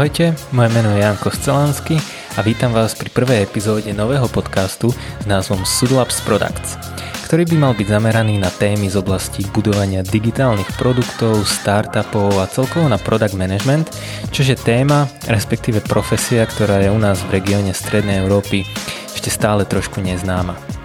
Ahojte, moje meno je Jan Koscelánsky a vítam vás pri prvej epizóde nového podcastu s názvom Sudlabs Products, ktorý by mal byť zameraný na témy z oblasti budovania digitálnych produktov, startupov a celkovo na product management, čož je téma, respektíve profesia, ktorá je u nás v regióne Strednej Európy ešte stále trošku neznáma.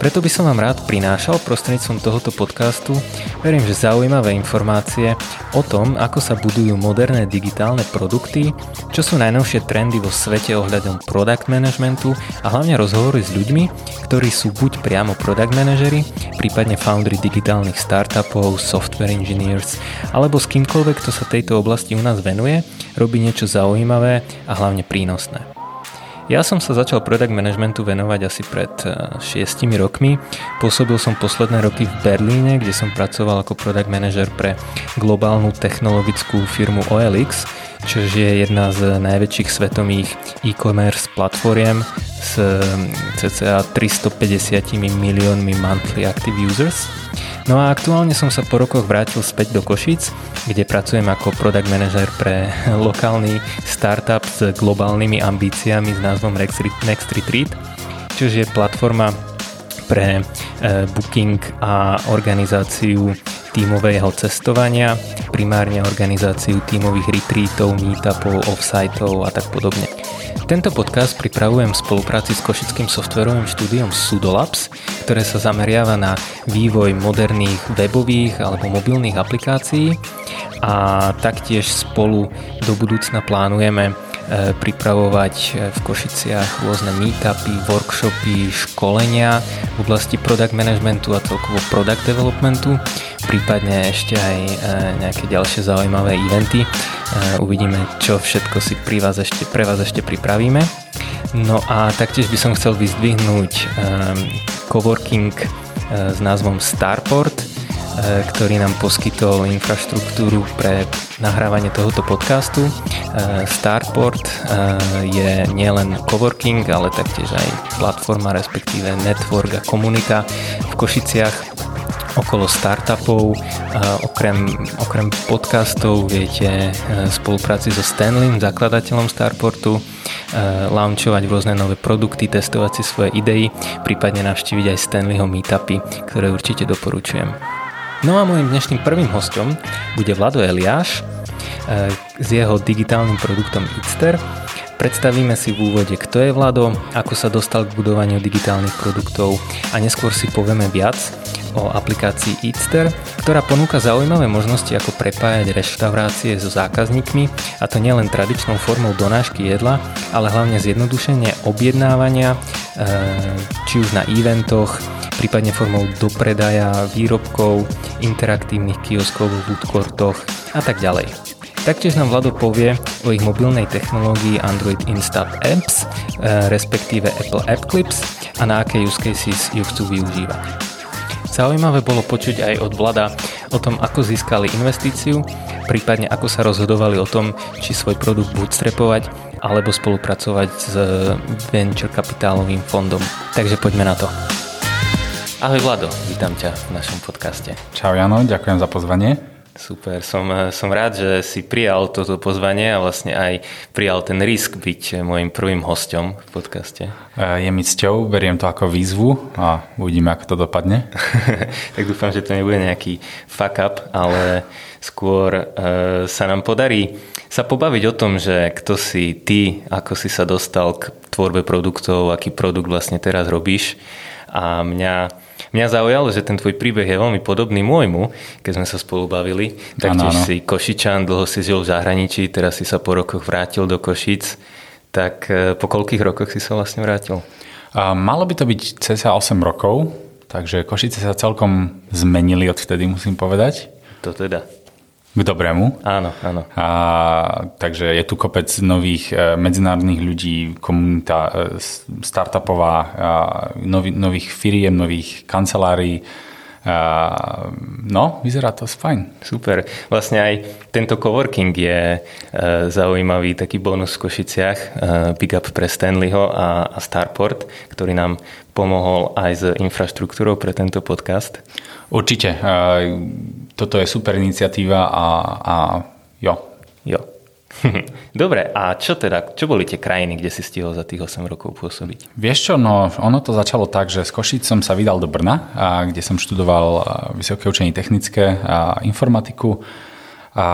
Preto by som vám rád prinášal prostredníctvom tohoto podcastu, verím, že zaujímavé informácie o tom, ako sa budujú moderné digitálne produkty, čo sú najnovšie trendy vo svete ohľadom product managementu a hlavne rozhovory s ľuďmi, ktorí sú buď priamo product manažery, prípadne foundry digitálnych startupov, software engineers, alebo s kýmkoľvek, kto sa tejto oblasti u nás venuje, robí niečo zaujímavé a hlavne prínosné. Ja som sa začal product managementu venovať asi pred 6 eh, rokmi. Pôsobil som posledné roky v Berlíne, kde som pracoval ako product manager pre globálnu technologickú firmu OLX, čo je jedna z najväčších svetových e-commerce platformiem s mm, cca 350 miliónmi monthly active users. No a aktuálne som sa po rokoch vrátil späť do Košic, kde pracujem ako product manager pre lokálny startup s globálnymi ambíciami s názvom Next Retreat, čo je platforma pre e, booking a organizáciu tímového cestovania, primárne organizáciu tímových retreatov, meetupov, offsiteov a tak podobne. Tento podcast pripravujem v spolupráci s košickým softverovým štúdiom Sudolabs, ktoré sa zameriava na vývoj moderných webových alebo mobilných aplikácií a taktiež spolu do budúcna plánujeme pripravovať e, v Košiciach rôzne meetupy, workshopy, školenia v oblasti product managementu a celkovo product developmentu, prípadne ešte aj e, nejaké ďalšie zaujímavé eventy, Uvidíme, čo všetko si pri vás ešte, pre vás ešte pripravíme. No a taktiež by som chcel vyzdvihnúť coworking s názvom Starport, ktorý nám poskytol infraštruktúru pre nahrávanie tohoto podcastu. Uh, Starport je nielen coworking, ale taktiež aj platforma, respektíve network a komunita v Košiciach, okolo startupov. Okrem, okrem podcastov viete e, v spolupráci so Stanleym, zakladateľom Starportu, e, launchovať rôzne nové produkty, testovať si svoje idei, prípadne navštíviť aj Stanleyho meetupy, ktoré určite doporučujem. No a môjim dnešným prvým hostom bude Vlado Eliáš e, s jeho digitálnym produktom Itster, Predstavíme si v úvode, kto je Vlado, ako sa dostal k budovaniu digitálnych produktov a neskôr si povieme viac o aplikácii Eatster, ktorá ponúka zaujímavé možnosti, ako prepájať reštaurácie so zákazníkmi a to nielen tradičnou formou donášky jedla, ale hlavne zjednodušenie objednávania, či už na eventoch, prípadne formou dopredaja výrobkov, interaktívnych kioskov v foodcourtoch a tak ďalej. Taktiež nám Vlado povie o ich mobilnej technológii Android Instant Apps, eh, respektíve Apple App Clips a na aké use cases ju chcú využívať. Zaujímavé bolo počuť aj od Vlada o tom, ako získali investíciu, prípadne ako sa rozhodovali o tom, či svoj produkt bootstrapovať alebo spolupracovať s venture kapitálovým fondom. Takže poďme na to. Ahoj Vlado, vítam ťa v našom podcaste. Čau Jano, ďakujem za pozvanie. Super, som, som rád, že si prijal toto pozvanie a vlastne aj prijal ten risk byť môjim prvým hostom v podcaste. Je mi cťou, beriem to ako výzvu a uvidíme, ako to dopadne. tak dúfam, že to nebude nejaký fuck up, ale skôr sa nám podarí sa pobaviť o tom, že kto si ty, ako si sa dostal k tvorbe produktov, aký produkt vlastne teraz robíš. A mňa Mňa zaujalo, že ten tvoj príbeh je veľmi podobný môjmu, keď sme sa spolu bavili. Taktiež si Košičan, dlho si žil v zahraničí, teraz si sa po rokoch vrátil do Košic. Tak e, po koľkých rokoch si sa vlastne vrátil? A malo by to byť cca 8 rokov, takže Košice sa celkom zmenili odvtedy, musím povedať. To teda. K dobrému. Áno, áno. A, takže je tu kopec nových e, medzinárodných ľudí, komunita e, startupová, nový, nových firiem, nových kancelárií. No, vyzerá to fajn. Super. Vlastne aj tento coworking je e, zaujímavý taký bonus v Košiciach. E, big up pre Stanleyho a, a Starport, ktorý nám pomohol aj s infraštruktúrou pre tento podcast. Určite. E, toto je super iniciatíva a, a jo. Dobre, a čo teda, čo boli tie krajiny, kde si stihol za tých 8 rokov pôsobiť? Vieš čo, no ono to začalo tak, že z Košic som sa vydal do Brna, a kde som študoval vysoké učenie technické a informatiku. A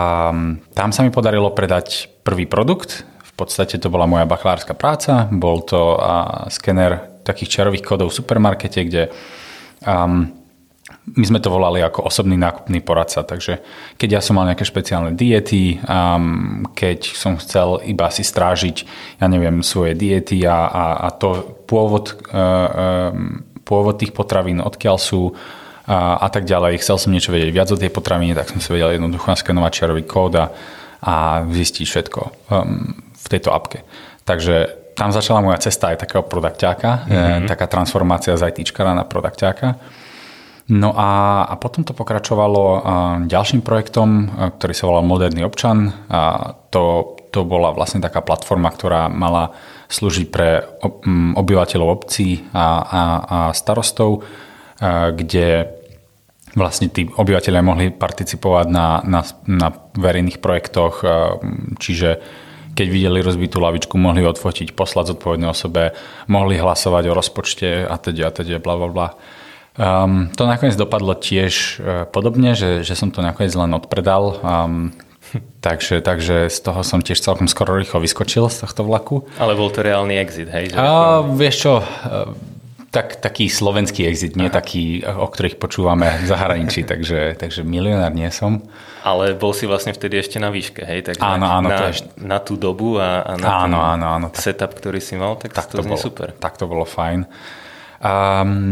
tam sa mi podarilo predať prvý produkt. V podstate to bola moja bakalárska práca. Bol to skener takých čarových kódov v supermarkete, kde um, my sme to volali ako osobný nákupný poradca, takže keď ja som mal nejaké špeciálne diety, um, keď som chcel iba si strážiť, ja neviem, svoje diety a, a, a to pôvod, uh, um, pôvod tých potravín, odkiaľ sú a, a tak ďalej, chcel som niečo vedieť viac o tej potravine, tak som si vedel jednoducho naskenovať čiarový kód a, a zistiť všetko um, v tejto apke. Takže tam začala moja cesta aj takého produkťáka, mm-hmm. taká transformácia z ITčkara na produkťáka. No a, a potom to pokračovalo ďalším projektom, ktorý sa volal Moderný občan. A to, to bola vlastne taká platforma, ktorá mala slúžiť pre obyvateľov obcí a, a, a starostov, kde vlastne tí obyvateľia mohli participovať na, na, na verejných projektoch, čiže keď videli rozbitú lavičku, mohli odfotiť, poslať zodpovednej osobe, mohli hlasovať o rozpočte a teda a teda, bla bla bla. Um, to nakoniec dopadlo tiež uh, podobne, že, že som to nakoniec len odpredal. Um, takže, takže z toho som tiež celkom skoro rýchlo vyskočil z tohto vlaku. Ale bol to reálny exit, hej? Že uh, vieš čo, uh, tak, taký slovenský exit, nie Aha. taký, o ktorých počúvame v zahraničí, takže, takže milionár nie som. Ale bol si vlastne vtedy ešte na výške, hej? Tak áno, áno. Na, to ešte... na tú dobu a, a na áno, áno, áno, setup, ktorý si mal, tak, tak to, to bolo, super. Tak to bolo fajn.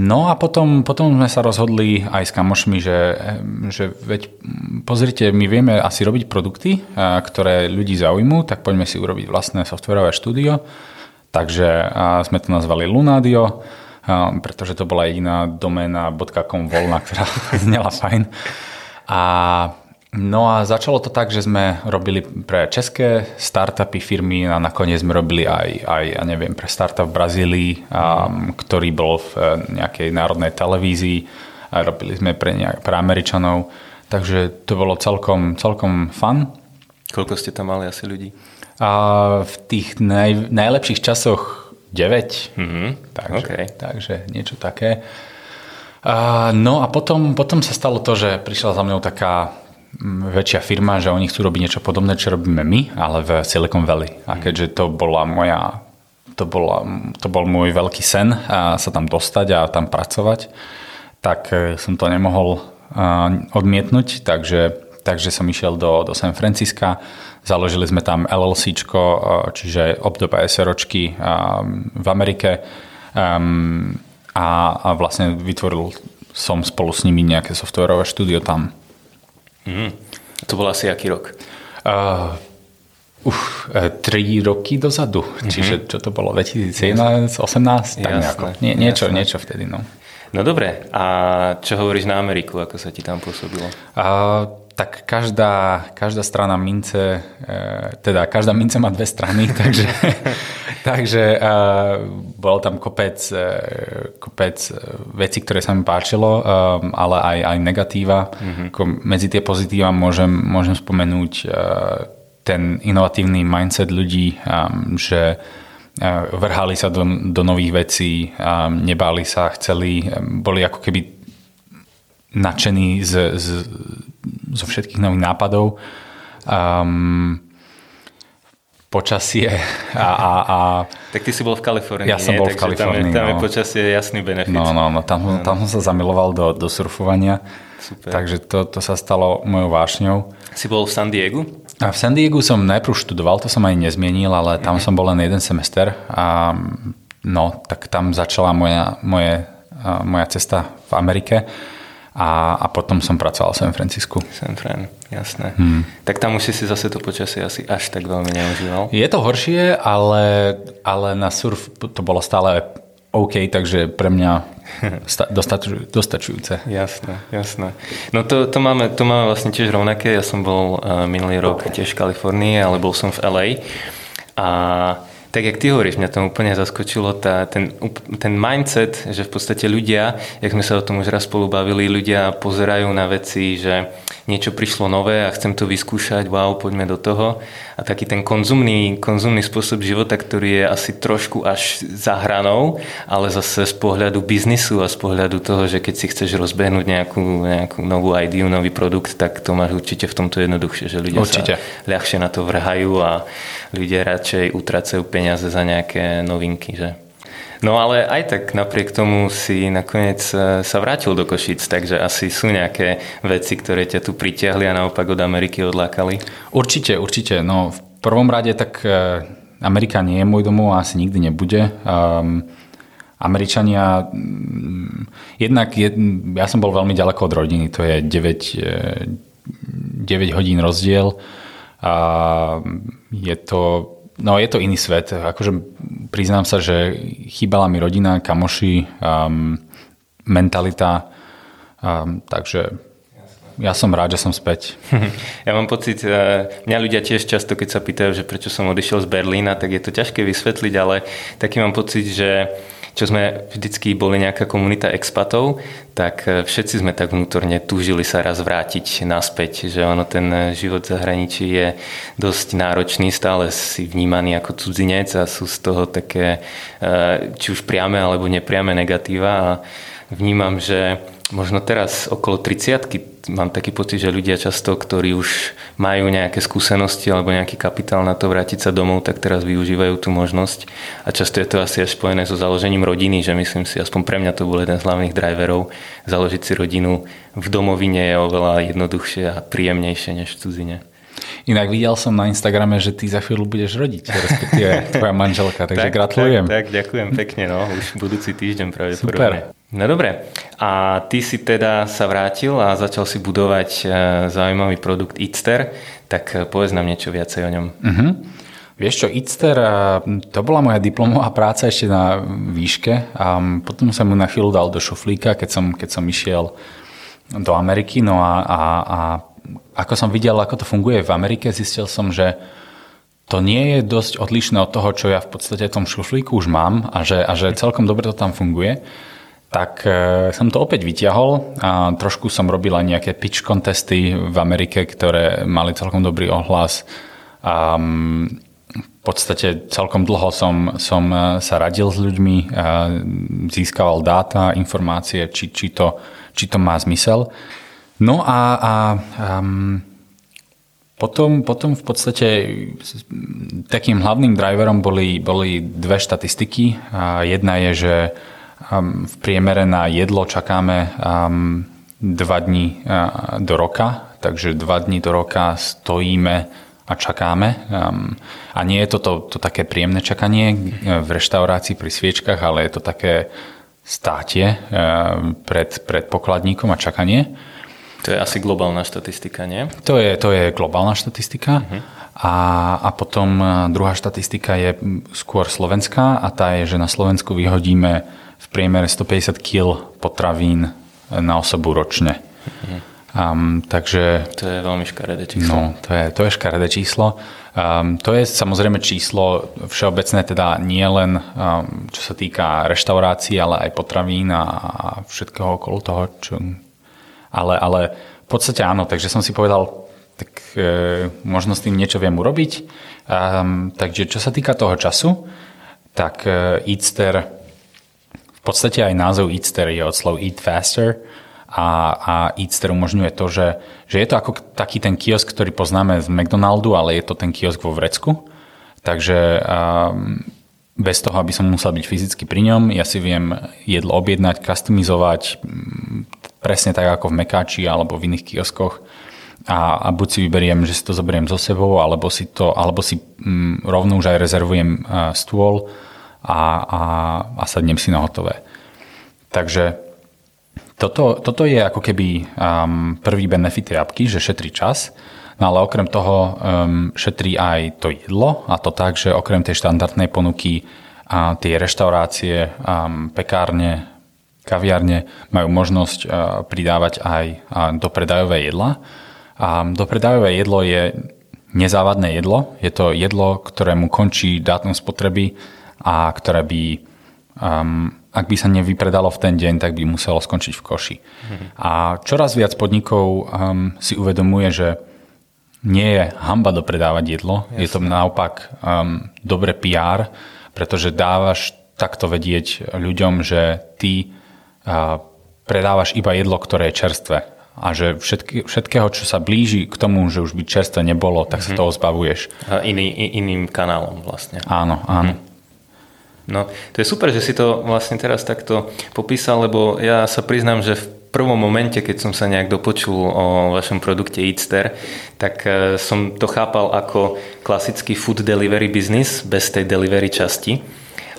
No a potom, potom sme sa rozhodli aj s kamošmi, že, že veď pozrite, my vieme asi robiť produkty, ktoré ľudí zaujímu, tak poďme si urobiť vlastné softverové štúdio. Takže sme to nazvali Lunadio, pretože to bola jediná doména .com voľná, ktorá znela fajn. A No a začalo to tak, že sme robili pre české startupy firmy a nakoniec sme robili aj, aj ja neviem, pre startup v Brazílii, um, ktorý bol v eh, nejakej národnej televízii a robili sme pre, nejak, pre Američanov. Takže to bolo celkom, celkom fun. Koľko ste tam mali asi ľudí? A v tých naj, najlepších časoch 9. Mm-hmm. Takže, okay. takže niečo také. A, no a potom, potom sa stalo to, že prišla za mnou taká väčšia firma, že oni chcú robiť niečo podobné, čo robíme my, ale v Silicon Valley. A mhm. keďže to bola moja, to, bola, to bol môj veľký sen a sa tam dostať a tam pracovať, tak e, som to nemohol odmietnúť, takže, takže som išiel do, do San Francisca, založili sme tam LLC, čiže obdoba SROčky v Amerike a, a vlastne vytvoril som spolu s nimi nejaké softwarové štúdio tam. Mm. To bol asi aký rok? Uh, uh, tri roky dozadu. Mm-hmm. Čiže čo to bolo? 2017, 18? Tak nejako. Nie, niečo, Jasné. niečo vtedy. No. no dobre. A čo hovoríš na Ameriku? Ako sa ti tam pôsobilo? Uh, tak každá, každá strana mince, e, teda každá mince má dve strany, takže, takže e, bol tam kopec, e, kopec vecí, ktoré sa mi páčilo, ale aj, aj negatíva. Mm-hmm. Medzi tie pozitíva môžem, môžem spomenúť ten inovatívny mindset ľudí, že vrhali sa do, do nových vecí, nebáli sa, chceli, boli ako keby nadšení z, z, zo všetkých nových nápadov. Um, počasie a, a, a... Tak ty si bol v Kalifornii, Ja som bol v Kalifornii, tam je, tam no. je počasie jasný benefit. No, no, no tam, no. tam som sa zamiloval do, do surfovania, Super. takže to, to sa stalo mojou vášňou. Si bol v San Diego? A v San Diego som najprv študoval, to som ani nezmienil, ale tam mm-hmm. som bol len jeden semester a no, tak tam začala moja, moje, moja cesta v Amerike a, a potom som pracoval v San Francisku. San Fran, jasné. Hmm. Tak tam už si zase to počasie asi až tak veľmi neužíval? Je to horšie, ale, ale na surf to bolo stále OK, takže pre mňa dostaču, dostačujúce. Jasné, jasné. No to, to, máme, to máme vlastne tiež rovnaké. Ja som bol uh, minulý rok tiež v Kalifornii, ale bol som v LA. A tak jak ty hovoríš, mňa to úplne zaskočilo, tá, ten, ten mindset, že v podstate ľudia, jak sme sa o tom už raz spolu bavili, ľudia pozerajú na veci, že niečo prišlo nové a chcem to vyskúšať, wow, poďme do toho. A taký ten konzumný, konzumný spôsob života, ktorý je asi trošku až za hranou, ale zase z pohľadu biznisu a z pohľadu toho, že keď si chceš rozbehnúť nejakú, nejakú novú ideu, nový produkt, tak to máš určite v tomto jednoduchšie, že ľudia určite. sa ľahšie na to vrhajú a ľudia radšej utracajú peniaze za nejaké novinky. Že? No ale aj tak napriek tomu si nakoniec e, sa vrátil do Košic, takže asi sú nejaké veci, ktoré ťa tu pritiahli a naopak od Ameriky odlákali? Určite, určite. No v prvom rade tak e, Amerika nie je môj domov a asi nikdy nebude. Um, Američania, mm, jednak je, ja som bol veľmi ďaleko od rodiny, to je 9, 9 e, hodín rozdiel. A je to No je to iný svet. Akože priznám sa, že chýbala mi rodina, kamoši, um, mentalita, um, takže ja som rád, že som späť. Ja mám pocit, uh, mňa ľudia tiež často, keď sa pýtajú, že prečo som odišiel z Berlína, tak je to ťažké vysvetliť, ale taký mám pocit, že čo sme vždycky boli nejaká komunita expatov, tak e, všetci sme tak vnútorne túžili sa raz vrátiť naspäť, že ono ten e, život v zahraničí je dosť náročný, stále si vnímaný ako cudzinec a sú z toho také e, či už priame alebo nepriame negatíva a vnímam, že možno teraz okolo 30 mám taký pocit, že ľudia často, ktorí už majú nejaké skúsenosti alebo nejaký kapitál na to vrátiť sa domov, tak teraz využívajú tú možnosť. A často je to asi až spojené so založením rodiny, že myslím si, aspoň pre mňa to bol jeden z hlavných driverov, založiť si rodinu v domovine je oveľa jednoduchšie a príjemnejšie než v cudzine. Inak videl som na Instagrame, že ty za chvíľu budeš rodiť, respektíve tvoja manželka, takže tak, gratulujem. Tak, tak, ďakujem pekne, no, už budúci týždeň pravdepodobne. Super. No dobre, a ty si teda sa vrátil a začal si budovať e, zaujímavý produkt Itster, tak e, povedz nám niečo viacej o ňom. Uh-huh. Vieš čo, Itster, e, to bola moja diplomová práca ešte na výške a potom som mu na chvíľu dal do šuflíka, keď som, keď som išiel do Ameriky, no a, a, a ako som videl, ako to funguje v Amerike, zistil som, že to nie je dosť odlišné od toho, čo ja v podstate v tom šuflíku už mám a že, a že celkom dobre to tam funguje. Tak e, som to opäť vyťahol a trošku som robil aj nejaké pitch contesty v Amerike, ktoré mali celkom dobrý ohlas. A v podstate celkom dlho som, som e, sa radil s ľuďmi, získaval dáta, informácie, či, či, to, či to má zmysel. No a, a um, potom, potom v podstate takým hlavným driverom boli, boli dve štatistiky. A jedna je, že um, v priemere na jedlo čakáme um, dva dní uh, do roka, takže dva dní do roka stojíme a čakáme. Um, a nie je to, to, to také príjemné čakanie v reštaurácii pri sviečkach, ale je to také státie uh, pred, pred pokladníkom a čakanie. To je asi globálna štatistika, nie? To je, to je globálna štatistika. Uh-huh. A, a potom e, druhá štatistika je skôr slovenská a tá je, že na Slovensku vyhodíme v priemere 150 kg potravín na osobu ročne. Uh-huh. Um, takže... To je veľmi škaredé číslo. No, to je, to je škaredé číslo. Um, to je samozrejme číslo všeobecné, teda nie len um, čo sa týka reštaurácií, ale aj potravín a, a všetkého okolo toho, čo, ale, ale v podstate áno, takže som si povedal, tak e, možno s tým niečo viem urobiť. Um, takže čo sa týka toho času, tak e, Eatster, v podstate aj názov Eatster je od slov Eat Faster a, a Eatster umožňuje to, že, že je to ako taký ten kiosk, ktorý poznáme z McDonaldu, ale je to ten kiosk vo vrecku. Takže um, bez toho, aby som musel byť fyzicky pri ňom, ja si viem jedlo objednať, customizovať, presne tak ako v Mekáči alebo v iných kioskoch a, a buď si vyberiem, že si to zoberiem so sebou, alebo si, to, alebo si mm, rovno už aj rezervujem uh, stôl a, a, a sadnem si na hotové. Takže toto, toto je ako keby um, prvý benefit tej apky, že šetrí čas, no ale okrem toho um, šetrí aj to jedlo a to tak, že okrem tej štandardnej ponuky a tie reštaurácie, um, pekárne, kaviarne majú možnosť pridávať aj dopredajové jedla. A dopredajové jedlo je nezávadné jedlo. Je to jedlo, ktorému končí dátum spotreby a ktoré by, um, ak by sa nevypredalo v ten deň, tak by muselo skončiť v koši. Mm-hmm. A čoraz viac podnikov um, si uvedomuje, že nie je hamba dopredávať jedlo, Jasne. je to naopak um, dobre PR, pretože dávaš takto vedieť ľuďom, že ty predávaš iba jedlo, ktoré je čerstvé a že všetky, všetkého, čo sa blíži k tomu, že už by čerstvé nebolo, tak mm-hmm. sa mhm. toho zbavuješ. A iný, iným kanálom vlastne. Áno, áno. Mm-hmm. No, to je super, že si to vlastne teraz takto popísal, lebo ja sa priznám, že v prvom momente, keď som sa nejak dopočul o vašom produkte Eatster, tak e, som to chápal ako klasický food delivery business bez tej delivery časti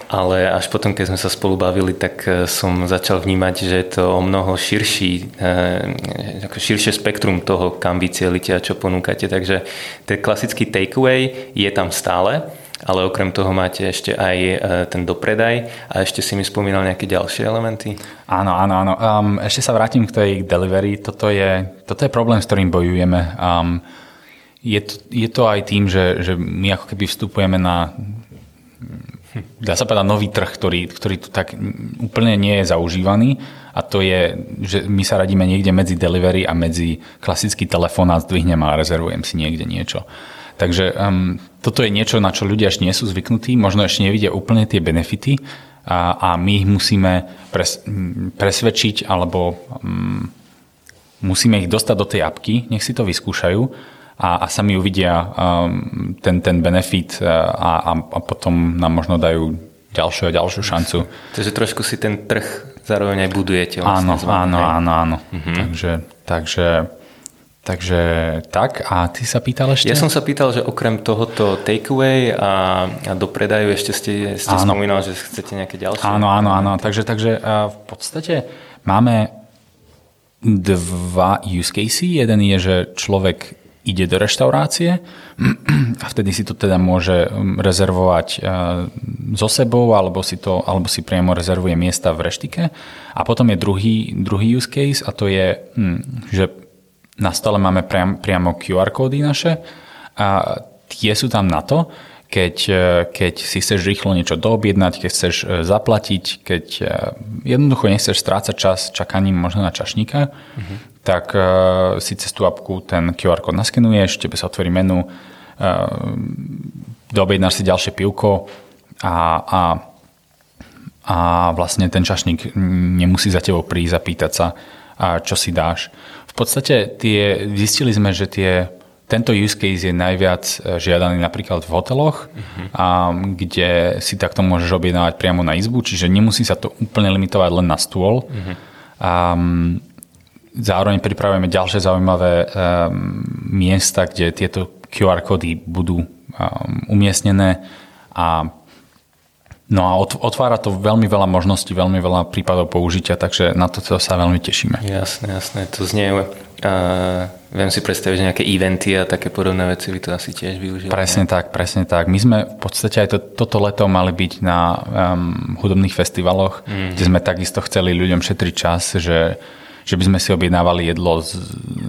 ale až potom, keď sme sa spolu bavili, tak e, som začal vnímať, že je to o mnoho širší, e, širšie spektrum toho, kam vy cielite a čo ponúkate. Takže ten klasický takeaway je tam stále, ale okrem toho máte ešte aj e, ten dopredaj a ešte si mi spomínal nejaké ďalšie elementy? Áno, áno, áno. Um, ešte sa vrátim k tej delivery. Toto je, toto je problém, s ktorým bojujeme. Um, je, to, je to aj tým, že, že my ako keby vstupujeme na dá sa povedať, nový trh, ktorý, ktorý tu tak úplne nie je zaužívaný a to je, že my sa radíme niekde medzi delivery a medzi klasický a zdvihnem a rezervujem si niekde niečo. Takže um, toto je niečo, na čo ľudia ešte nie sú zvyknutí, možno ešte nevidia úplne tie benefity a, a my ich musíme pres, presvedčiť alebo um, musíme ich dostať do tej apky, nech si to vyskúšajú a, a sami uvidia um, ten, ten benefit uh, a, a, a potom nám možno dajú ďalšiu a ďalšiu šancu. Takže trošku si ten trh zároveň aj budujete. Vlastne áno, áno, áno, áno. Uh-huh. Takže, takže, takže tak. A ty sa pýtal ešte? Ja som sa pýtal, že okrem tohoto takeaway a, a do predajú ešte ste, ste spomínal, že chcete nejaké ďalšie. Áno, áno, áno. Takže, takže v podstate máme dva use casey. Jeden je, že človek ide do reštaurácie a vtedy si to teda môže um, rezervovať uh, so sebou alebo si, to, alebo si priamo rezervuje miesta v reštike. A potom je druhý, druhý use case a to je, hm, že na stole máme priam, priamo QR kódy naše a tie sú tam na to, keď, uh, keď si chceš rýchlo niečo doobjednať, keď chceš uh, zaplatiť, keď jednoducho nechceš strácať čas čakaním možno na čašníka, mm-hmm tak uh, si cez tú apku ten QR kód naskenuješ, tebe sa otvorí menu, uh, doobjednáš si ďalšie pivko a, a, a vlastne ten čašník nemusí za tebou prísť a pýtať sa, uh, čo si dáš. V podstate tie, zistili sme, že tie, tento use case je najviac žiadaný napríklad v hoteloch, uh-huh. a, kde si takto môžeš objednávať priamo na izbu, čiže nemusí sa to úplne limitovať len na stôl. Uh-huh. Um, Zároveň pripravujeme ďalšie zaujímavé um, miesta, kde tieto QR kódy budú um, umiestnené a No a otvára to veľmi veľa možností, veľmi veľa prípadov použitia, takže na to sa veľmi tešíme. Jasné, jasné, to znie. Uh, viem si predstaviť, že nejaké eventy a také podobné veci vy to asi tiež využívate. Presne tak, presne tak. My sme v podstate aj to, toto leto mali byť na um, hudobných festivaloch, mm-hmm. kde sme takisto chceli ľuďom šetriť čas, že že by sme si objednávali jedlo z,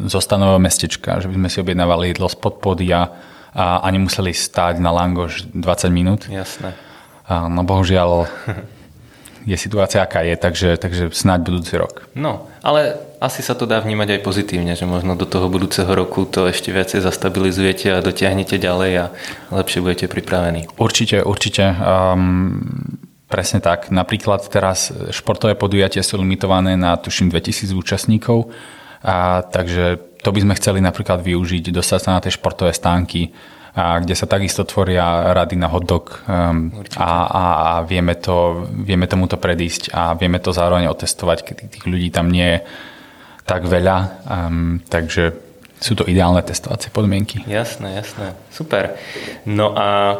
zo stanového mestečka, že by sme si objednávali jedlo z podpodia a, a nemuseli stáť na langoš 20 minút. Jasné. A, no bohužiaľ je situácia aká je, takže, takže snáď budúci rok. No, ale asi sa to dá vnímať aj pozitívne, že možno do toho budúceho roku to ešte viacej zastabilizujete a dotiahnete ďalej a lepšie budete pripravení. Určite, určite. Um, Presne tak. Napríklad teraz športové podujatia sú limitované na tuším 2000 účastníkov, a, takže to by sme chceli napríklad využiť, dostať sa na tie športové stánky, a, kde sa takisto tvoria rady na hotdog um, a, a, a vieme, to, vieme tomuto predísť a vieme to zároveň otestovať, keď tých ľudí tam nie je tak veľa, um, takže sú to ideálne testovacie podmienky. Jasné, jasné. Super. No a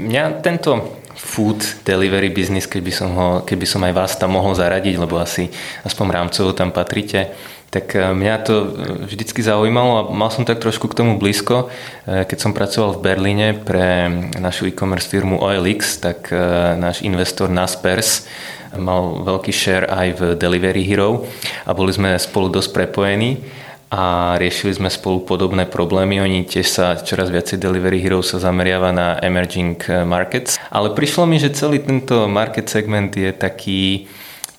mňa tento food delivery business, keby som, ho, keby som aj vás tam mohol zaradiť, lebo asi aspoň rámcovo tam patríte, tak e, mňa to e, vždycky zaujímalo a mal som tak trošku k tomu blízko. E, keď som pracoval v Berlíne pre našu e-commerce firmu OLX, tak náš investor Naspers mal veľký share aj v Delivery Hero a boli sme spolu dosť prepojení a riešili sme spolu podobné problémy. Oni tiež sa čoraz viacej Delivery Hero sa zameriava na emerging markets. Ale prišlo mi, že celý tento market segment je taký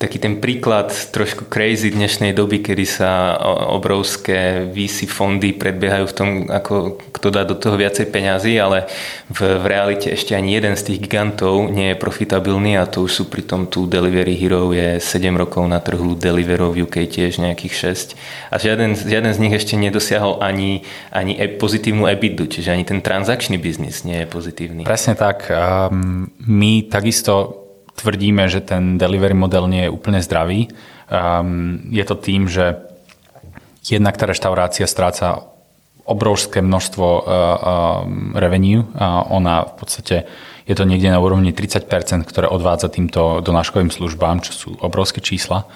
taký ten príklad trošku crazy dnešnej doby, kedy sa obrovské VC fondy predbiehajú v tom, ako kto dá do toho viacej peňazí, ale v, v realite ešte ani jeden z tých gigantov nie je profitabilný a to už sú pritom tu Delivery Hero je 7 rokov na trhu, Deliveroo v UK tiež nejakých 6 a žiaden, žiaden z nich ešte nedosiahol ani, ani e, pozitívnu EBITDA, čiže ani ten transakčný biznis nie je pozitívny. Presne tak. Um, my takisto tvrdíme, že ten delivery model nie je úplne zdravý. Um, je to tým, že jednak tá reštaurácia stráca obrovské množstvo uh, uh, revenue a ona v podstate je to niekde na úrovni 30%, ktoré odvádza týmto donáškovým službám, čo sú obrovské čísla.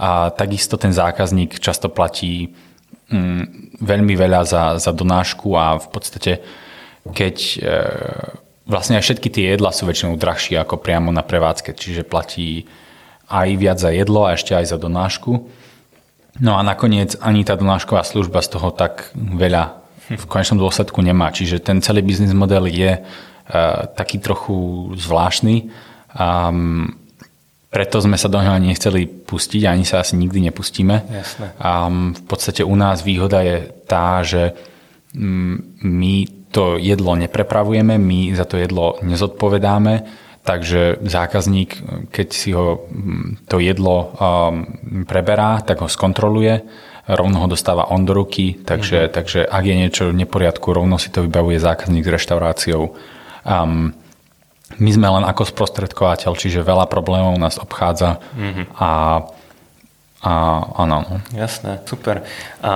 A takisto ten zákazník často platí um, veľmi veľa za, za donášku a v podstate keď uh, vlastne aj všetky tie jedla sú väčšinou drahšie ako priamo na prevádzke, čiže platí aj viac za jedlo a ešte aj za donášku. No a nakoniec ani tá donášková služba z toho tak veľa v konečnom dôsledku nemá. Čiže ten celý biznis model je uh, taký trochu zvláštny. Um, preto sme sa do neho ani nechceli pustiť, ani sa asi nikdy nepustíme. Jasne. Um, v podstate u nás výhoda je tá, že um, my to jedlo neprepravujeme, my za to jedlo nezodpovedáme, takže zákazník, keď si ho mm, to jedlo um, preberá, tak ho skontroluje, rovno ho dostáva on do ruky, takže, mm-hmm. takže ak je niečo v neporiadku, rovno si to vybavuje zákazník s reštauráciou. Um, my sme len ako sprostredkovateľ, čiže veľa problémov nás obchádza mm-hmm. a, a áno. No. Jasné, super. A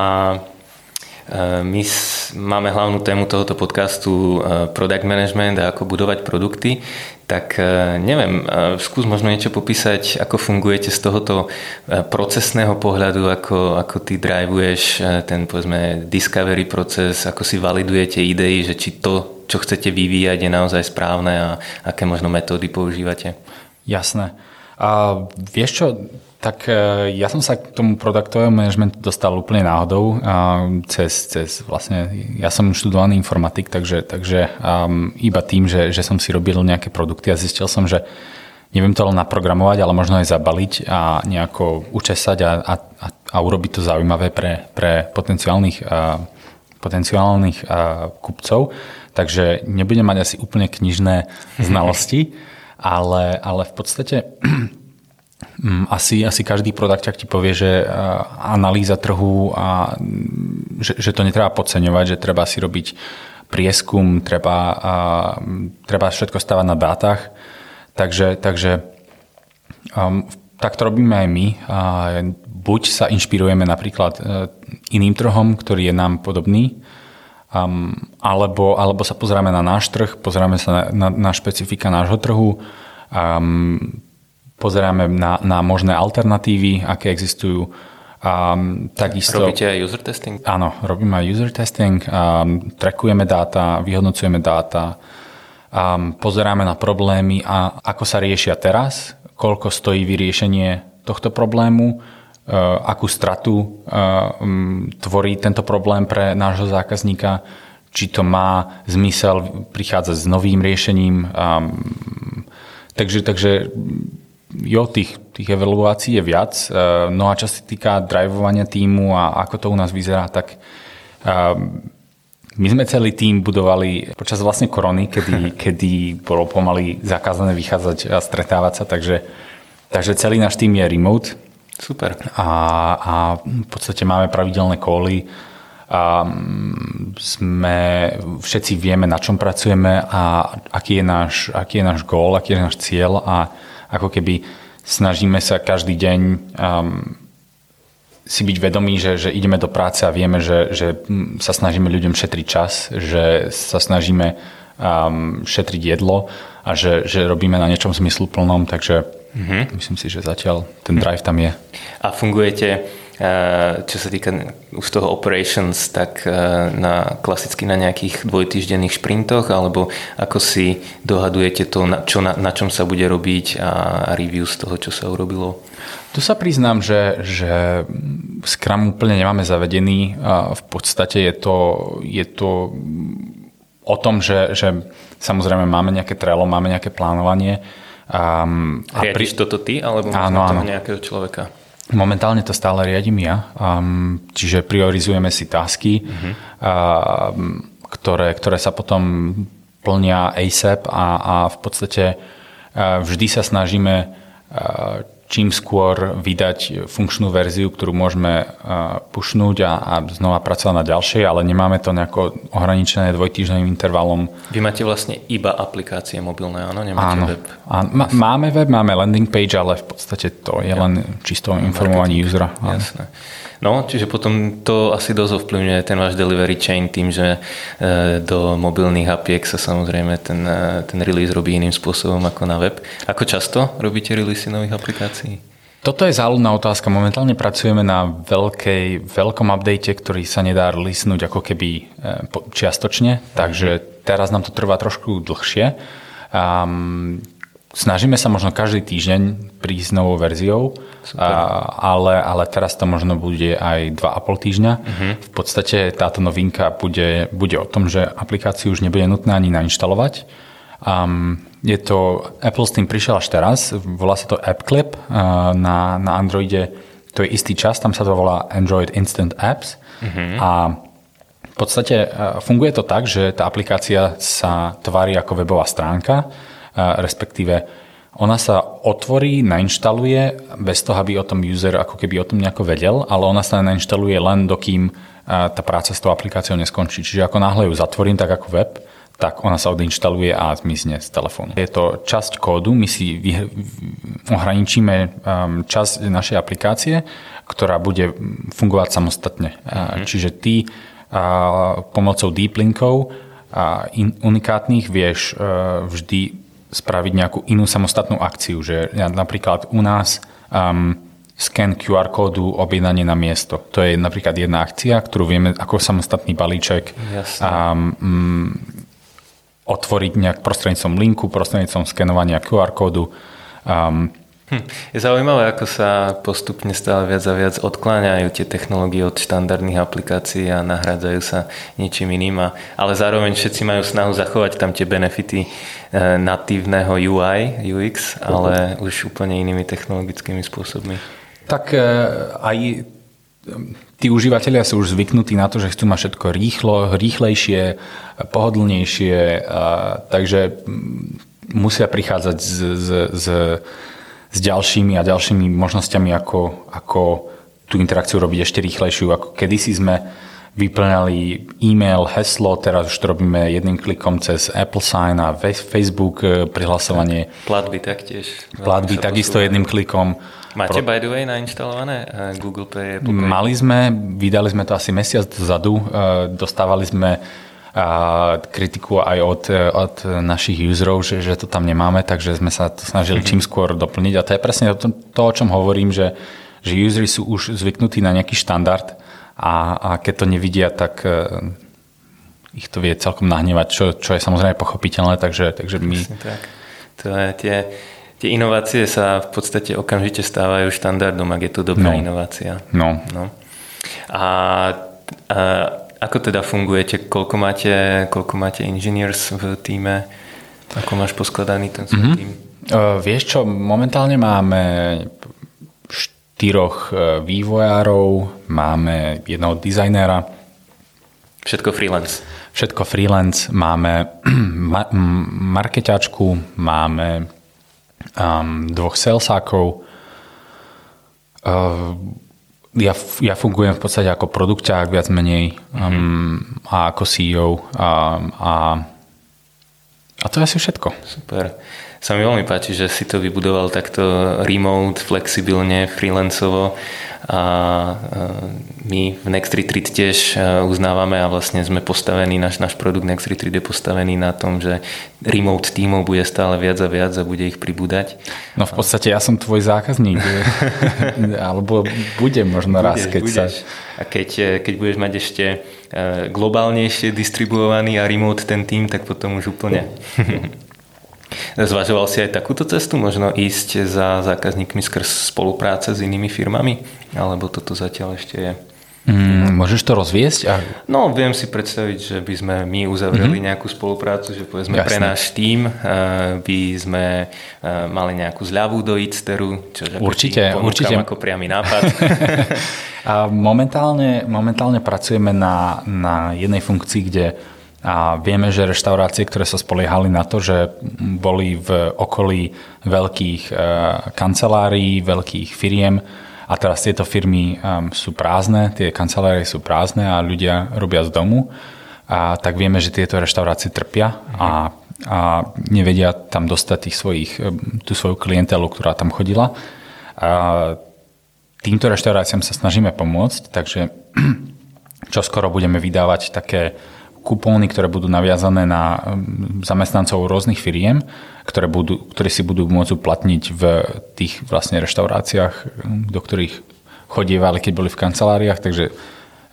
my máme hlavnú tému tohoto podcastu eh, product management a ako budovať produkty, tak eh, neviem, skús možno niečo popísať, ako fungujete z tohoto procesného pohľadu, ako, ako ty drivuješ ten povedzme discovery proces, ako si validujete idei, že či to, čo chcete vyvíjať, je naozaj správne a aké možno metódy používate. Jasné. A vieš čo, tak e, ja som sa k tomu produktovému managementu dostal úplne náhodou cez, cez vlastne, ja som študovaný informatik, takže, takže um, iba tým, že, že som si robil nejaké produkty a zistil som, že neviem to len naprogramovať, ale možno aj zabaliť a nejako učesať a, a, a urobiť to zaujímavé pre, pre potenciálnych, a, potenciálnych a, kupcov. Takže nebudem mať asi úplne knižné znalosti, ale, ale v podstate asi, asi každý produkťak ti povie, že analýza trhu a mm, že, že to netreba podceňovať, že treba si robiť prieskum, treba, a, treba všetko stavať na dátach. Takže, takže um, tak to robíme aj my. A buď sa inšpirujeme napríklad e, iným trhom, ktorý je nám podobný, um, alebo, alebo sa pozrieme na náš trh, pozrieme sa na, na, na špecifika nášho trhu, um, pozeráme na, na možné alternatívy, aké existujú. Um, takisto, Robíte aj user testing? Áno, robíme aj user testing, um, trackujeme dáta, vyhodnocujeme dáta, um, pozeráme na problémy a ako sa riešia teraz, koľko stojí vyriešenie tohto problému, uh, akú stratu uh, um, tvorí tento problém pre nášho zákazníka, či to má zmysel prichádzať s novým riešením. Um, takže, takže jo, tých, tých evaluácií je viac. E, no a čo sa týka drivovania týmu a ako to u nás vyzerá, tak e, my sme celý tým budovali počas vlastne korony, kedy, kedy bolo pomaly zakázané vychádzať a stretávať sa, takže, takže celý náš tým je remote. Super. A, a v podstate máme pravidelné kóly, a sme, všetci vieme, na čom pracujeme a aký je náš, aký je náš gól, aký je náš cieľ a ako keby snažíme sa každý deň um, si byť vedomí, že, že ideme do práce a vieme, že, že sa snažíme ľuďom šetriť čas, že sa snažíme um, šetriť jedlo a že, že robíme na niečom zmysluplnom, takže mm-hmm. myslím si, že zatiaľ ten drive tam je. A fungujete čo sa týka už toho operations, tak na, klasicky na nejakých dvojtýždenných šprintoch, alebo ako si dohadujete to, na, čo, na, na čom sa bude robiť a, a review z toho, čo sa urobilo? Tu sa priznám, že, že Scrum úplne nemáme zavedený. V podstate je to, je to o tom, že, že samozrejme máme nejaké trelo, máme nejaké plánovanie. Um, a pri... toto ty, alebo áno, áno. nejakého človeka? Momentálne to stále riadím ja, um, čiže priorizujeme si tasky, uh-huh. um, ktoré, ktoré sa potom plnia ASAP a, a v podstate uh, vždy sa snažíme uh, čím skôr vydať funkčnú verziu, ktorú môžeme pušnúť a, a znova pracovať na ďalšej, ale nemáme to nejako ohraničené dvojtýždňovým intervalom. Vy máte vlastne iba aplikácie mobilné, áno? Nemáte áno. web? Áno. Máme web, máme landing page, ale v podstate to je len čisto informovanie usera. Jasné. No, čiže potom to asi dosť ovplyvňuje ten váš delivery chain tým, že e, do mobilných apiek sa samozrejme ten, e, ten release robí iným spôsobom ako na web. Ako často robíte release nových aplikácií? Toto je záľudná otázka. Momentálne pracujeme na veľkej, veľkom update, ktorý sa nedá releasnúť ako keby e, čiastočne, takže teraz nám to trvá trošku dlhšie. Um, Snažíme sa možno každý týždeň prísť s novou verziou, a, ale, ale teraz to možno bude aj 2,5 týždňa. Uh-huh. V podstate táto novinka bude, bude o tom, že aplikáciu už nebude nutné ani nainštalovať. Um, je to, Apple s tým prišiel až teraz, volá sa to AppClip, uh, na, na Androide to je istý čas, tam sa to volá Android Instant Apps uh-huh. a v podstate funguje to tak, že tá aplikácia sa tvári ako webová stránka, respektíve ona sa otvorí, nainštaluje bez toho, aby o tom user ako keby o tom nejako vedel, ale ona sa nainštaluje len dokým tá práca s tou aplikáciou neskončí. Čiže ako náhle ju zatvorím, tak ako web, tak ona sa odinštaluje a zmizne z telefónu. Je to časť kódu, my si ohraničíme um, časť našej aplikácie, ktorá bude fungovať samostatne. Mm-hmm. Čiže ty pomocou deep linkov unikátnych vieš vždy spraviť nejakú inú samostatnú akciu, že napríklad u nás um, scan QR kódu objednanie na miesto. To je napríklad jedna akcia, ktorú vieme ako samostatný balíček um, um, otvoriť nejak prostredníctvom linku, prostredníctvom skenovania QR kódu. Um, Hm. Je zaujímavé, ako sa postupne stále viac a viac odkláňajú tie technológie od štandardných aplikácií a nahradzajú sa niečím iným. A, ale zároveň všetci majú snahu zachovať tam tie benefity e, natívneho UI, UX, ale uh-huh. už úplne inými technologickými spôsobmi. Tak e, aj tí užívateľia sú už zvyknutí na to, že chcú mať všetko rýchlo, rýchlejšie, pohodlnejšie, a, takže musia prichádzať z, z, z s ďalšími a ďalšími možnosťami, ako, ako tú interakciu robiť ešte rýchlejšiu. Ako kedysi sme vyplňali e-mail, heslo, teraz už to robíme jedným klikom cez Apple Sign a Facebook e, prihlasovanie. Platby taktiež. Platby takisto jedným klikom. Máte by the way nainštalované e, Google Pay? Apple Pay? Mali sme, vydali sme to asi mesiac dozadu, e, dostávali sme kritiku aj od, od našich userov, že, že to tam nemáme, takže sme sa to snažili mm-hmm. čím skôr doplniť. A to je presne to, to o čom hovorím, že, že usery sú už zvyknutí na nejaký štandard a, a keď to nevidia, tak uh, ich to vie celkom nahnevať, čo, čo je samozrejme pochopiteľné, takže, takže my... tak. To je tie, tie inovácie sa v podstate okamžite stávajú štandardom, ak je to dobrá no. inovácia. No. no. A, a ako teda fungujete? Koľko máte, koľko máte engineers v týme? Ako máš poskladaný ten svoj mm-hmm. tým? Uh, vieš čo, momentálne máme štyroch e, vývojárov, máme jednoho dizajnéra. Všetko freelance. Všetko freelance. Máme ma- markeťačku, máme um, dvoch salesákov, uh, ja, ja fungujem v podstate ako produkťák viac menej um, a ako CEO a, a, a to je asi všetko. Super. Sa mi veľmi páči, že si to vybudoval takto remote, flexibilne, freelancovo a my v Next Retreat tiež uznávame a vlastne sme postavení, náš, náš produkt Next Retreat je postavený na tom, že remote tímov bude stále viac a viac a bude ich pribúdať. No v podstate ja som tvoj zákazník, alebo budem možno budeš, raz, keď budeš. sa... A keď, keď budeš mať ešte globálnejšie distribuovaný a remote ten tým, tak potom už úplne. Zvažoval si aj takúto cestu, možno ísť za zákazníkmi skrz spolupráce s inými firmami? Alebo toto zatiaľ ešte je? Mm, môžeš to rozviesť? A... No, viem si predstaviť, že by sme my uzavreli mm-hmm. nejakú spoluprácu, že povedzme Jasne. pre náš tým uh, by sme uh, mali nejakú zľavu do Itsteru, čo určite, určite. ako priamy nápad. a momentálne, momentálne pracujeme na, na jednej funkcii, kde a vieme, že reštaurácie, ktoré sa spoliehali na to, že boli v okolí veľkých e, kancelárií, veľkých firiem a teraz tieto firmy e, sú prázdne, tie kancelárie sú prázdne a ľudia robia z domu, a tak vieme, že tieto reštaurácie trpia a, a nevedia tam dostať tých svojich, e, tú svoju klientelu, ktorá tam chodila. A týmto reštauráciám sa snažíme pomôcť, takže čo skoro budeme vydávať také kupóny, ktoré budú naviazané na um, zamestnancov rôznych firiem, ktoré, budú, ktoré si budú môcť uplatniť v tých vlastne reštauráciách, um, do ktorých chodievali, keď boli v kanceláriách, takže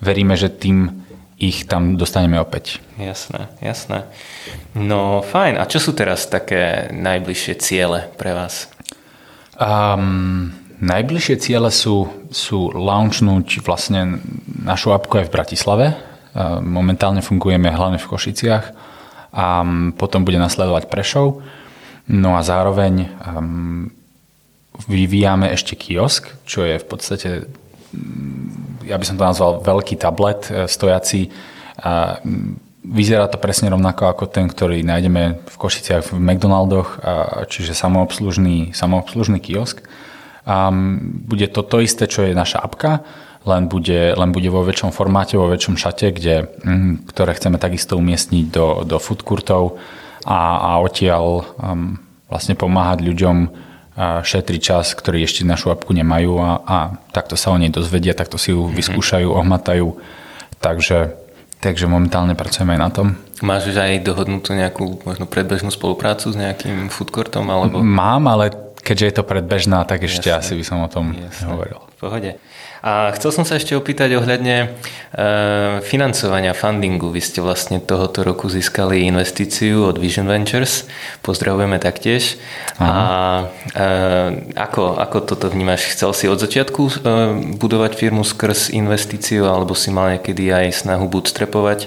veríme, že tým ich tam dostaneme opäť. Jasné, jasné. No fajn, a čo sú teraz také najbližšie ciele pre vás? Um, najbližšie ciele sú, sú launchnúť vlastne našu apku aj v Bratislave, Momentálne fungujeme hlavne v Košiciach a potom bude nasledovať Prešov. No a zároveň vyvíjame ešte kiosk, čo je v podstate, ja by som to nazval veľký tablet e, stojací. Vyzerá to presne rovnako ako ten, ktorý nájdeme v Košiciach v McDonaldoch, čiže samoobslužný, samoobslužný kiosk. Bude to to isté, čo je naša apka, len bude, len bude vo väčšom formáte, vo väčšom šate, kde, mm, ktoré chceme takisto umiestniť do, do food courtov a, a odtiaľ um, vlastne pomáhať ľuďom uh, šetriť čas, ktorí ešte našu apku nemajú a, a takto sa o nej dozvedia, takto si ju mm-hmm. vyskúšajú, ohmatajú. Takže, takže momentálne pracujeme aj na tom. Máš už aj dohodnutú nejakú možno predbežnú spoluprácu s nejakým food courtom? Alebo... Mám, ale keďže je to predbežná, tak ešte Jasne. asi by som o tom Jasne. hovoril. V pohode. A chcel som sa ešte opýtať ohľadne e, financovania, fundingu. Vy ste vlastne tohoto roku získali investíciu od Vision Ventures. Pozdravujeme taktiež. Aha. A e, ako, ako toto vnímaš? Chcel si od začiatku e, budovať firmu skrz investíciu alebo si mal niekedy aj snahu bootstrapovať?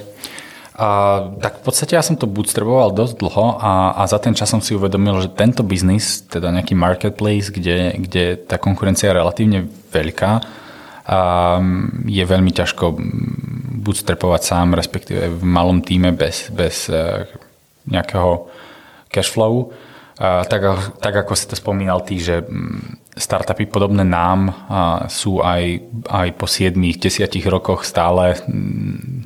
A, tak v podstate ja som to bootstrapoval dosť dlho a, a za ten čas som si uvedomil, že tento biznis, teda nejaký marketplace, kde, kde tá konkurencia je relatívne veľká, a je veľmi ťažko bootstrapovať sám, respektíve v malom týme bez, bez e, nejakého cashflowu. A tak, tak ako si to spomínal ty, že startupy podobné nám sú aj, aj po 7-10 rokoch stále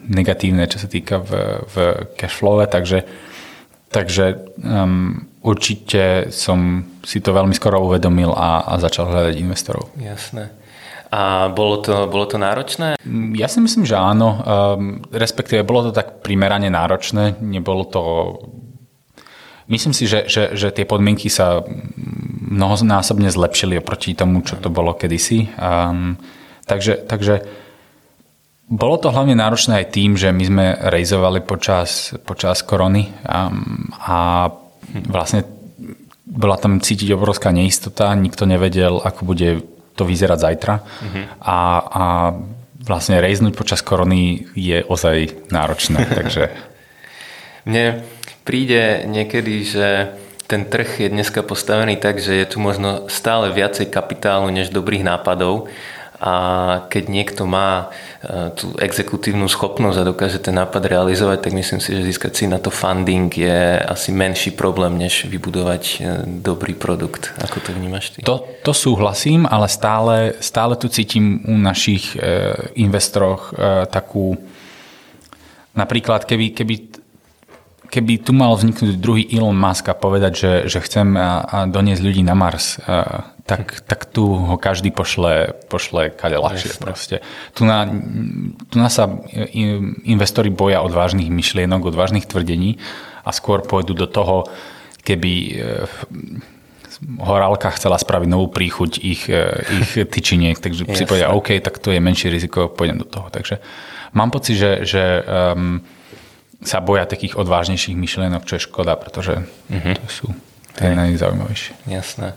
negatívne, čo sa týka v, v cashflowe, takže, takže um, určite som si to veľmi skoro uvedomil a, a začal hľadať investorov. Jasné. A bolo to, bolo to náročné? Ja si myslím, že áno. Um, respektíve bolo to tak primerane náročné. Nebolo to... Myslím si, že, že, že tie podmienky sa mnohonásobne zlepšili oproti tomu, čo to bolo kedysi. Um, takže, takže bolo to hlavne náročné aj tým, že my sme rejzovali počas, počas korony um, a vlastne bola tam cítiť obrovská neistota, nikto nevedel, ako bude to vyzerať zajtra. Mm-hmm. A, a vlastne rejznúť počas korony je ozaj náročné. takže... Mne príde niekedy, že ten trh je dneska postavený tak, že je tu možno stále viacej kapitálu než dobrých nápadov a keď niekto má e, tú exekutívnu schopnosť a dokáže ten nápad realizovať, tak myslím si, že získať si na to funding je asi menší problém, než vybudovať e, dobrý produkt. Ako to vnímaš ty? To, to súhlasím, ale stále, stále tu cítim u našich e, investoroch takú napríklad keby, keby keby tu mal vzniknúť druhý Elon Musk a povedať, že, že chcem doniesť ľudí na Mars, tak, tak tu ho každý pošle, pošle kade ľahšie proste. Tu na, tu na sa investori boja odvážnych myšlienok, odvážnych tvrdení a skôr pôjdu do toho, keby e, horálka chcela spraviť novú príchuť ich, e, ich tyčiniek, takže si povedia, OK, tak to je menšie riziko, pôjdem do toho. Takže mám pocit, že, že um, sa boja takých odvážnejších myšlienok, čo je škoda, pretože uh-huh. to sú tie najzaujímavejšie. Jasné.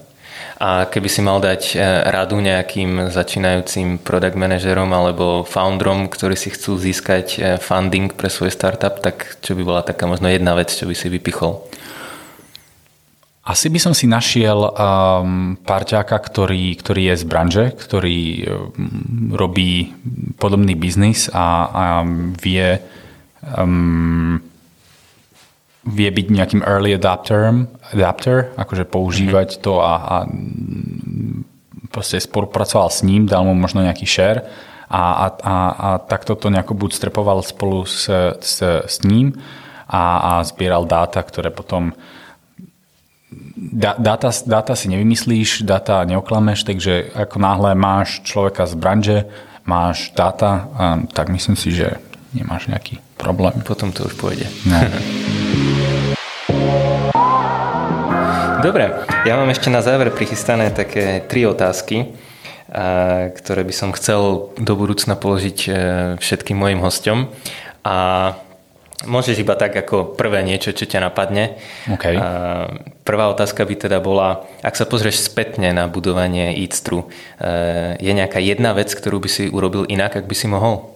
A keby si mal dať e, radu nejakým začínajúcim product manažerom alebo founderom, ktorí si chcú získať e, funding pre svoj startup, tak čo by bola taká možno jedna vec, čo by si vypichol? Asi by som si našiel um, parťáka, ktorý, ktorý je z branže, ktorý um, robí podobný biznis a, a vie um, vie byť nejakým early adapter, adapter akože používať mm-hmm. to a, a proste spolupracoval s ním, dal mu možno nejaký share a, a, a, a takto to nejako bootstrapoval spolu s, s, s ním a, a zbieral dáta, ktoré potom dáta, dáta si nevymyslíš, dáta neoklameš, takže ako náhle máš človeka z branže, máš dáta, tak myslím si, že nemáš nejaký problém. Potom to už pôjde. No. Dobre, ja mám ešte na záver prichystané také tri otázky, ktoré by som chcel do budúcna položiť e, všetkým mojim hostom. A môžeš iba tak ako prvé niečo, čo ťa napadne. Okay. Prvá otázka by teda bola, ak sa pozrieš spätne na budovanie Eatstru, e, je nejaká jedna vec, ktorú by si urobil inak, ak by si mohol?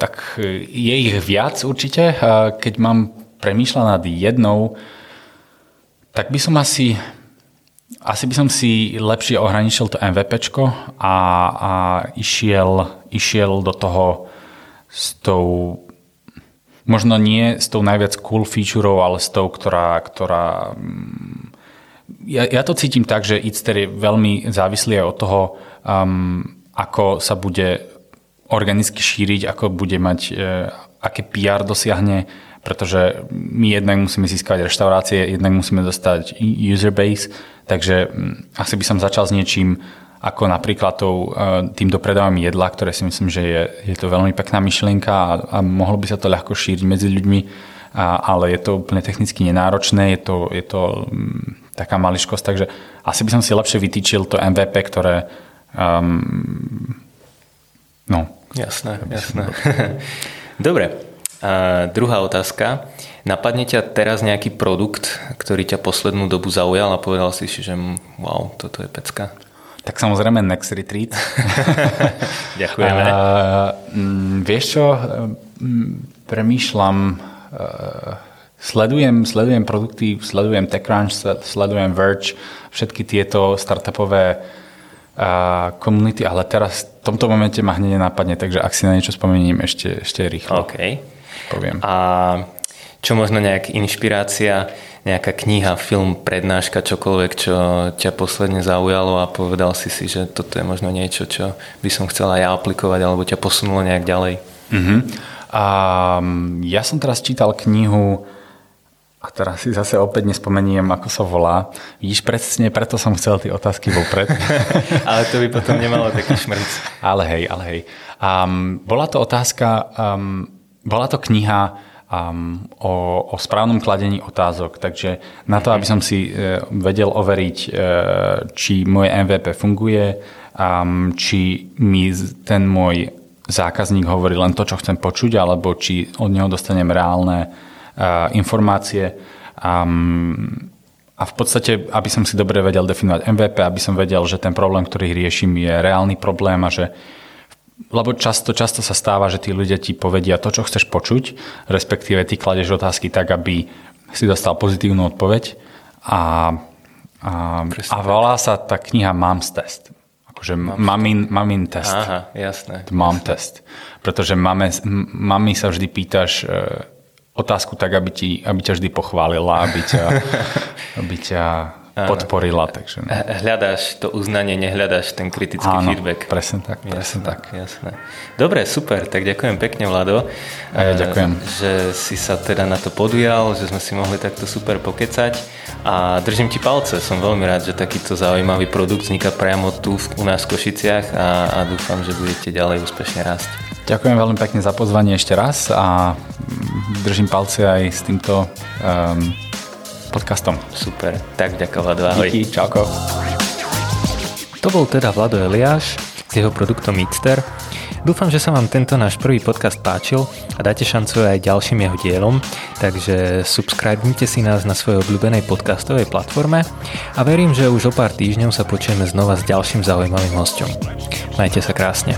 Tak e, je ich viac určite. Keď mám premýšľať nad jednou, tak by som asi asi by som si lepšie ohraničil to MVPčko a, a išiel, išiel do toho s tou možno nie s tou najviac cool featureou, ale s tou, ktorá, ktorá mm, ja, ja to cítim tak, že Itster je veľmi závislý aj od toho, um, ako sa bude organicky šíriť, ako bude mať, uh, aké PR dosiahne, pretože my jednak musíme získať reštaurácie, jednak musíme dostať user base, takže mm, asi by som začal s niečím ako napríklad tou, e, tým dopredávam jedla, ktoré si myslím, že je, je to veľmi pekná myšlienka a, a mohlo by sa to ľahko šíriť medzi ľuďmi, a, ale je to úplne technicky nenáročné, je to, je to m, mm, taká mališkosť, takže asi by som si lepšie vytýčil to MVP, ktoré um, no. Jasné, jasné. Dobre, a druhá otázka. Napadne ťa teraz nejaký produkt, ktorý ťa poslednú dobu zaujal a povedal si, že wow, toto je pecka? Tak samozrejme Next Retreat. Ďakujeme. A, m, vieš čo, m, premýšľam, uh, sledujem, sledujem produkty, sledujem TechCrunch, sledujem Verge, všetky tieto startupové komunity, ale teraz v tomto momente ma hneď napadne, takže ak si na niečo spomeniem, ešte, ešte rýchlo. Okay poviem. A čo možno nejaká inšpirácia, nejaká kniha, film, prednáška, čokoľvek, čo ťa posledne zaujalo a povedal si si, že toto je možno niečo, čo by som chcela ja aplikovať alebo ťa posunulo nejak ďalej? Uh-huh. A ja som teraz čítal knihu a teraz si zase opäť nespomeniem, ako sa volá. Vidíš, presne preto som chcel tie otázky vopred. ale to by potom nemalo taký šmrc. ale hej, ale hej. Um, bola to otázka, um, bola to kniha um, o, o správnom kladení otázok, takže na to, aby som si uh, vedel overiť, uh, či moje MVP funguje, um, či mi ten môj zákazník hovorí len to, čo chcem počuť, alebo či od neho dostanem reálne uh, informácie. Um, a v podstate, aby som si dobre vedel definovať MVP, aby som vedel, že ten problém, ktorý riešim, je reálny problém a že lebo často, často sa stáva, že tí ľudia ti povedia to, čo chceš počuť, respektíve ty kladeš otázky tak, aby si dostal pozitívnu odpoveď a, a, a volá sa tá kniha Mom's Test. Akože mamin, mamin test. Aha, jasné. Mom test. Pretože mame, mami sa vždy pýtaš e, otázku tak, aby, ti, aby ťa vždy pochválila, aby ťa, aby ťa podporila. Takže... Hľadáš to uznanie, nehľadáš ten kritický Áno, feedback. presne tak, presne jasné, tak. Jasné. Dobre, super, tak ďakujem pekne, Vlado. A ja ďakujem. Že si sa teda na to podujal, že sme si mohli takto super pokecať a držím ti palce. Som veľmi rád, že takýto zaujímavý produkt vzniká priamo tu u nás v Košiciach a, a dúfam, že budete ďalej úspešne rásť. Ďakujem veľmi pekne za pozvanie ešte raz a držím palce aj s týmto um, podcastom. Super, tak ďakujem Vlado, ahoj. Díky, čauko. To bol teda Vlado Eliáš s jeho produktom Mixter. Dúfam, že sa vám tento náš prvý podcast páčil a dáte šancu aj ďalším jeho dielom, takže subscribnite si nás na svojej obľúbenej podcastovej platforme a verím, že už o pár týždňov sa počujeme znova s ďalším zaujímavým hosťom. Majte sa krásne.